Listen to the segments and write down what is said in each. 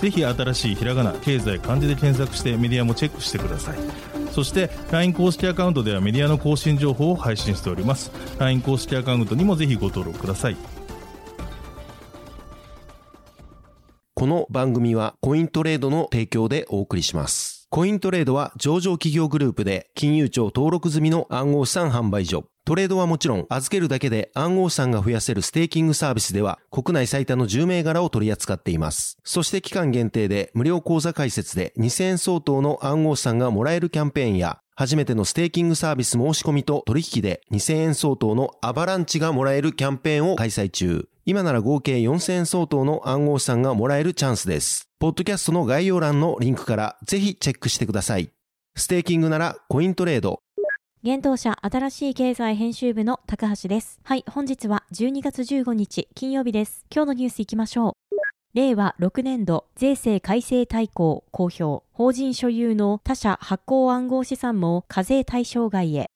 ぜひ新しいひらがな経済漢字で検索してメディアもチェックしてくださいそして LINE 公式アカウントではメディアの更新情報を配信しております LINE 公式アカウントにもぜひご登録くださいこの番組はコイントレードの提供でお送りします。コイントレードは上場企業グループで金融庁登録済みの暗号資産販売所。トレードはもちろん預けるだけで暗号資産が増やせるステーキングサービスでは国内最多の10銘柄を取り扱っています。そして期間限定で無料口座開設で2000円相当の暗号資産がもらえるキャンペーンや初めてのステーキングサービス申し込みと取引で2000円相当のアバランチがもらえるキャンペーンを開催中。今なら合計4000円相当の暗号資産がもらえるチャンスです。ポッドキャストの概要欄のリンクからぜひチェックしてください。ステーキングならコイントレード。現当社新しい経済編集部の高橋です。はい、本日は12月15日金曜日です。今日のニュースいきましょう。令和6年度税制改正大綱公表。法人所有の他社発行暗号資産も課税対象外へ。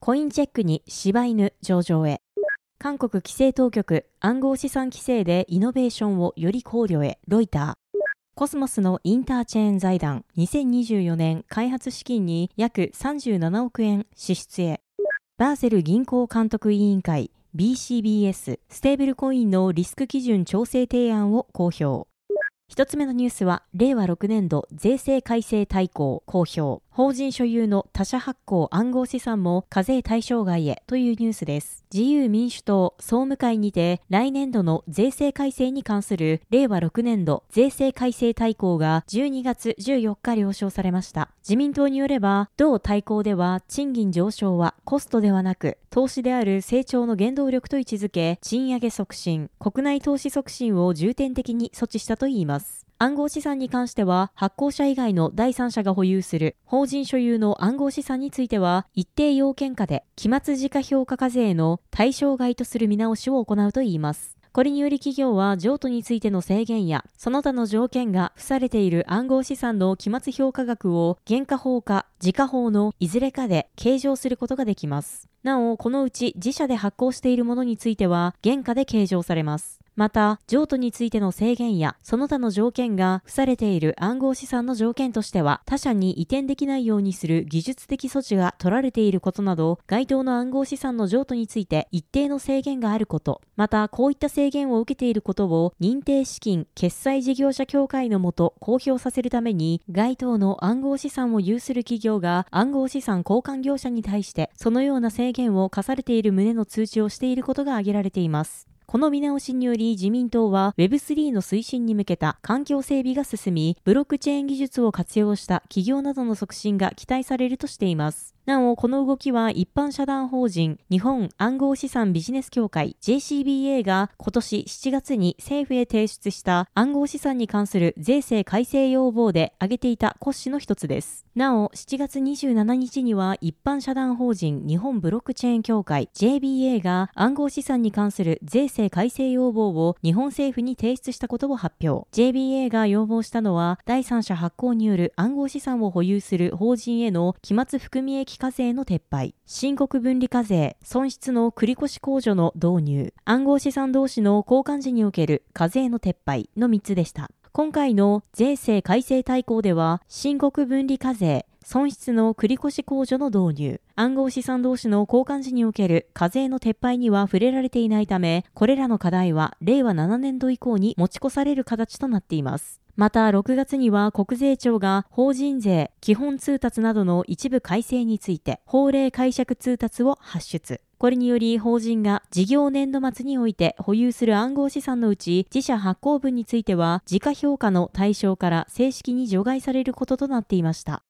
コインチェックに柴犬上場へ。韓国規制当局暗号資産規制でイノベーションをより考慮へ。ロイター。コスモスのインターチェーン財団2024年開発資金に約37億円支出へ。バーセル銀行監督委員会 BCBS ステーブルコインのリスク基準調整提案を公表。一つ目のニュースは、令和6年度税制改正大綱公表。法人所有の他社発行暗号資産も課税対象外へというニュースです。自由民主党総務会にて来年度の税制改正に関する令和6年度税制改正大綱が12月14日了承されました。自民党によれば、同大綱では賃金上昇はコストではなく投資である成長の原動力と位置づけ、賃上げ促進、国内投資促進を重点的に措置したといいます。暗号資産に関しては、発行者以外の第三者が保有する法人所有の暗号資産については、一定要件下で、期末時価評価課税の対象外とする見直しを行うといいます。これにより企業は譲渡についての制限や、その他の条件が付されている暗号資産の期末評価額を原価法か時価法のいずれかで計上することができます。なお、このうち自社で発行しているものについては原価で計上されます。また、譲渡についての制限や、その他の条件が付されている暗号資産の条件としては、他社に移転できないようにする技術的措置が取られていることなど、該当の暗号資産の譲渡について一定の制限があること、また、こういった制限を受けていることを、認定資金決済事業者協会のもと公表させるために、該当の暗号資産を有する企業が暗号資産交換業者に対して、そのような制限を課されている旨の通知をしていることが挙げられています。この見直しにより自民党は Web3 の推進に向けた環境整備が進み、ブロックチェーン技術を活用した企業などの促進が期待されるとしています。なお、この動きは一般社団法人日本暗号資産ビジネス協会 JCBA が今年7月に政府へ提出した暗号資産に関する税制改正要望で挙げていた骨子の一つです。なお、7月27日には一般社団法人日本ブロックチェーン協会 JBA が暗号資産に関する税制改正要望を日本政府に提出したことを発表。JBA が要望したのは第三者発行による暗号資産を保有する法人への期末含み益課税の撤廃、申告分離課税、損失の繰越控除の導入、暗号資産同士の交換時における課税の撤廃の3つでした。今回の税制改正大綱では、申告分離課税、損失の繰越控除の導入、暗号資産同士の交換時における課税の撤廃には触れられていないため、これらの課題は令和7年度以降に持ち越される形となっています。また、6月には国税庁が法人税、基本通達などの一部改正について、法令解釈通達を発出。これにより法人が事業年度末において保有する暗号資産のうち自社発行分については時価評価の対象から正式に除外されることとなっていました。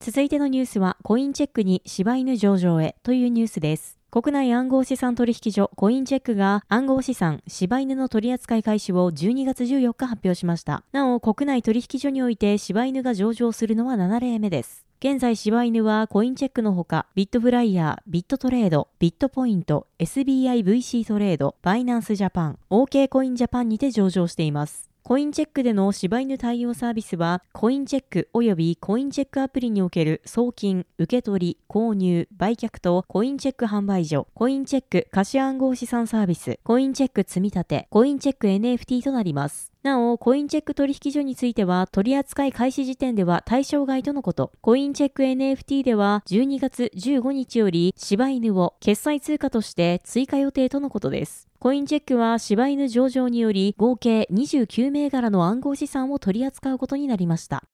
続いてのニュースはコインチェックに柴犬上場へというニュースです。国内暗号資産取引所コインチェックが暗号資産柴犬の取扱い開始を12月14日発表しました。なお、国内取引所において柴犬が上場するのは7例目です。現在柴犬はコインチェックのほか、ビットフライヤー、ビットトレード、ビットポイント、SBIVC トレード、バイナンスジャパン、OK コインジャパンにて上場しています。コインチェックでの柴犬対応サービスは、コインチェック及びコインチェックアプリにおける送金、受け取り、購入、売却とコインチェック販売所、コインチェック貸し暗号資産サービス、コインチェック積み立て、コインチェック NFT となります。なお、コインチェック取引所については、取扱い開始時点では対象外とのこと。コインチェック NFT では、12月15日より、柴犬を決済通貨として追加予定とのことです。コインチェックは柴犬上場により合計29銘柄の暗号資産を取り扱うことになりました。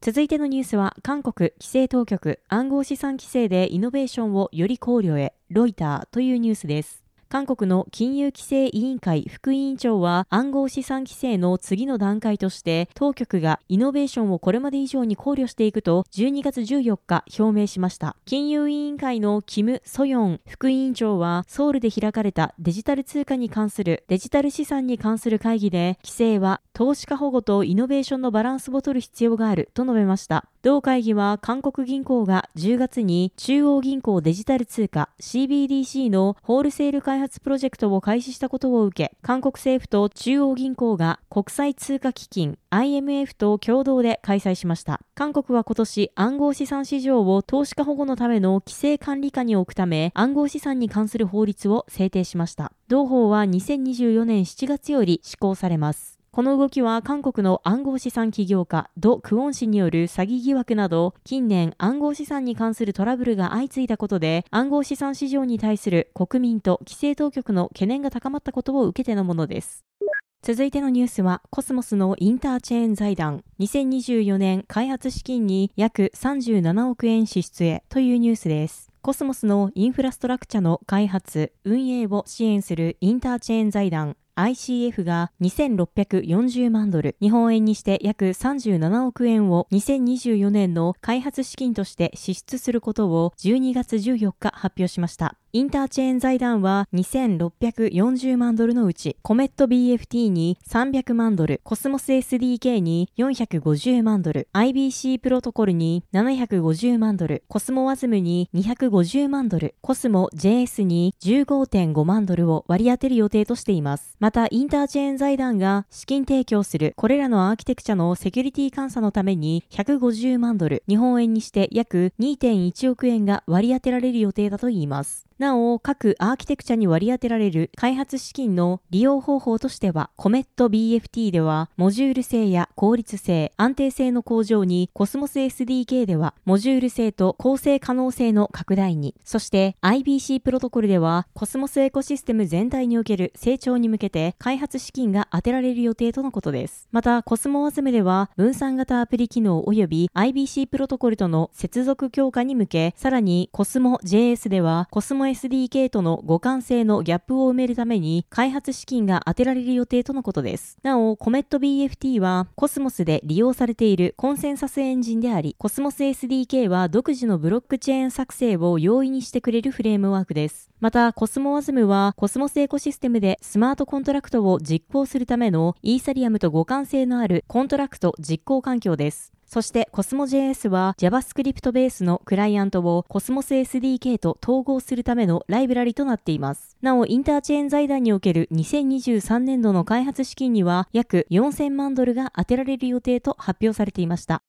続いてのニュースは、韓国規制当局暗号資産規制でイノベーションをより考慮へ、ロイターというニュースです。韓国の金融規制委員会副委員長は暗号資産規制の次の段階として当局がイノベーションをこれまで以上に考慮していくと12月14日表明しました。金融委員会のキム・ソヨン副委員長はソウルで開かれたデジタル通貨に関するデジタル資産に関する会議で規制は投資家保護とイノベーションのバランスを取る必要があると述べました。同会議は韓国銀行が10月に中央銀行デジタル通貨 CBDC のホールセール開発プロジェクトを開始したことを受け、韓国政府と中央銀行が国際通貨基金 IMF と共同で開催しました。韓国は今年暗号資産市場を投資家保護のための規制管理下に置くため暗号資産に関する法律を制定しました。同法は2024年7月より施行されます。この動きは韓国の暗号資産起業家、ド・クオン氏による詐欺疑惑など、近年暗号資産に関するトラブルが相次いだことで、暗号資産市場に対する国民と規制当局の懸念が高まったことを受けてのものです。続いてのニュースは、コスモスのインターチェーン財団、2024年開発資金に約37億円支出へというニュースです。コスモスのインフラストラクチャの開発、運営を支援するインターチェーン財団 ICF が2640万ドル、日本円にして約37億円を2024年の開発資金として支出することを12月14日発表しました。インターチェーン財団は2640万ドルのうち、コメット BFT に300万ドル、コスモス SDK に450万ドル、IBC プロトコルに750万ドル、コスモワズムに250万ドル、コスモ JS に15.5万ドルを割り当てる予定としています。また、インターチェーン財団が資金提供するこれらのアーキテクチャのセキュリティ監査のために150万ドル、日本円にして約2.1億円が割り当てられる予定だといいます。なお、各アーキテクチャに割り当てられる開発資金の利用方法としては、 CometBFT では、モジュール性や効率性、安定性の向上に、 Cosmos SDK では、モジュール性と構成可能性の拡大に、そして IBC プロトコルでは、コスモスエコシステム全体における成長に向けて、開発資金が充てられる予定とのことです。また、 CosmWasm では、分散型アプリ機能及び IBC プロトコルとの接続強化に向け、さらに、 CosmJS では、コスモ SDK との互換性のギャップを埋めるために開発資金が充てられる予定とのことです。なお、コメット BFT はコスモスで利用されているコンセンサスエンジンであり、コスモス SDK は独自のブロックチェーン作成を容易にしてくれるフレームワークです。また、 CosmWasm はコスモスエコシステムでスマートコントラクトを実行するためのイーサリアムと互換性のあるコントラクト実行環境です。そして CosmJS は JavaScript ベースのクライアントを Cosmos SDK と統合するためのライブラリとなっています。なお、インターチェーン財団における2023年度の開発資金には約4000万ドルが充てられる予定と発表されていました。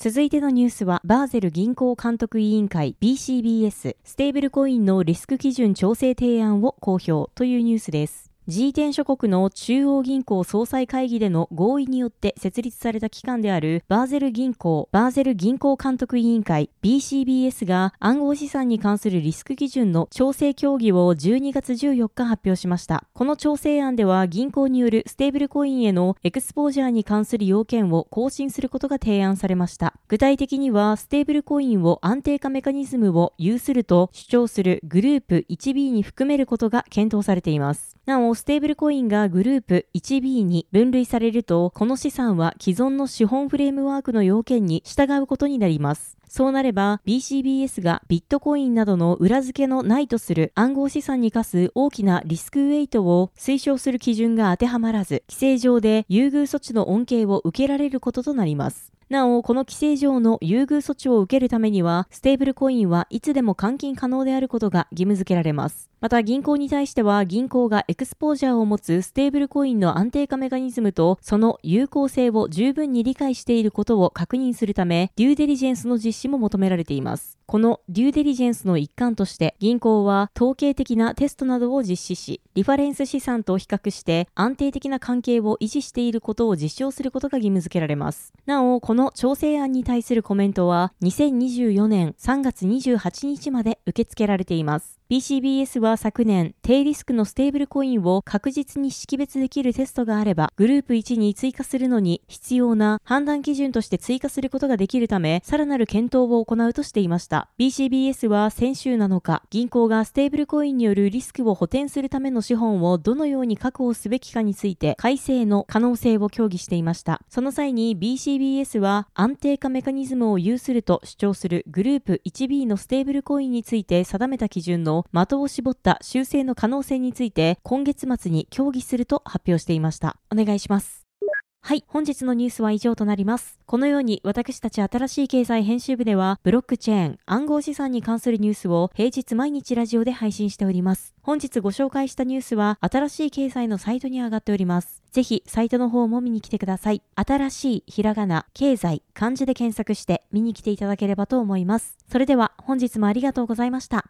続いてのニュースは、バーゼル銀行監督委員会 BCBS、ステーブルコインのリスク基準調整提案を公表というニュースです。G10 諸国の中央銀行総裁会議での合意によって設立された機関であるバーゼル銀行、バーゼル銀行監督委員会 BCBS が暗号資産に関するリスク基準の調整協議を12月14日発表しました。この調整案では銀行によるステーブルコインへのエクスポージャーに関する要件を更新することが提案されました。具体的にはステーブルコインを安定化メカニズムを有すると主張するグループ 1B に含めることが検討されています。なお、ステーブルコインがグループ 1B に分類されると、この資産は既存の資本フレームワークの要件に従うことになります。そうなれば BCBS がビットコインなどの裏付けのないとする暗号資産に課す大きなリスクウェイトを推奨する基準が当てはまらず、規制上で優遇措置の恩恵を受けられることとなります。なお、この規制上の優遇措置を受けるためには、ステーブルコインはいつでも換金可能であることが義務付けられます。また銀行に対しては銀行がエクスポージャーを持つステーブルコインの安定化メカニズムとその有効性を十分に理解していることを確認するためデューデリジェンスの実施も求められています。このデューデリジェンスの一環として銀行は統計的なテストなどを実施しリファレンス資産と比較して安定的な関係を維持していることを実証することが義務付けられます。なお、この調整案に対するコメントは2024年3月28日まで受け付けられています。BCBS は昨年、低リスクのステーブルコインを確実に識別できるテストがあれば、グループ1に追加するのに必要な判断基準として追加することができるため、さらなる検討を行うとしていました。BCBS は先週7日、銀行がステーブルコインによるリスクを補填するための資本をどのように確保すべきかについて、改正の可能性を協議していました。その際に BCBS は安定化メカニズムを有すると主張するグループ 1B のステーブルコインについて定めた基準のの的を絞った修正の可能性について今月末に協議すると発表していました。お願いします。はい、本日のニュースは以上となります。このように私たち新しい経済編集部では、ブロックチェーン、暗号資産に関するニュースを平日毎日ラジオで配信しております。本日ご紹介したニュースは、新しい経済のサイトに上がっております。ぜひ、サイトの方も見に来てください。新しいひらがな、経済、漢字で検索して見に来ていただければと思います。それでは、本日もありがとうございました。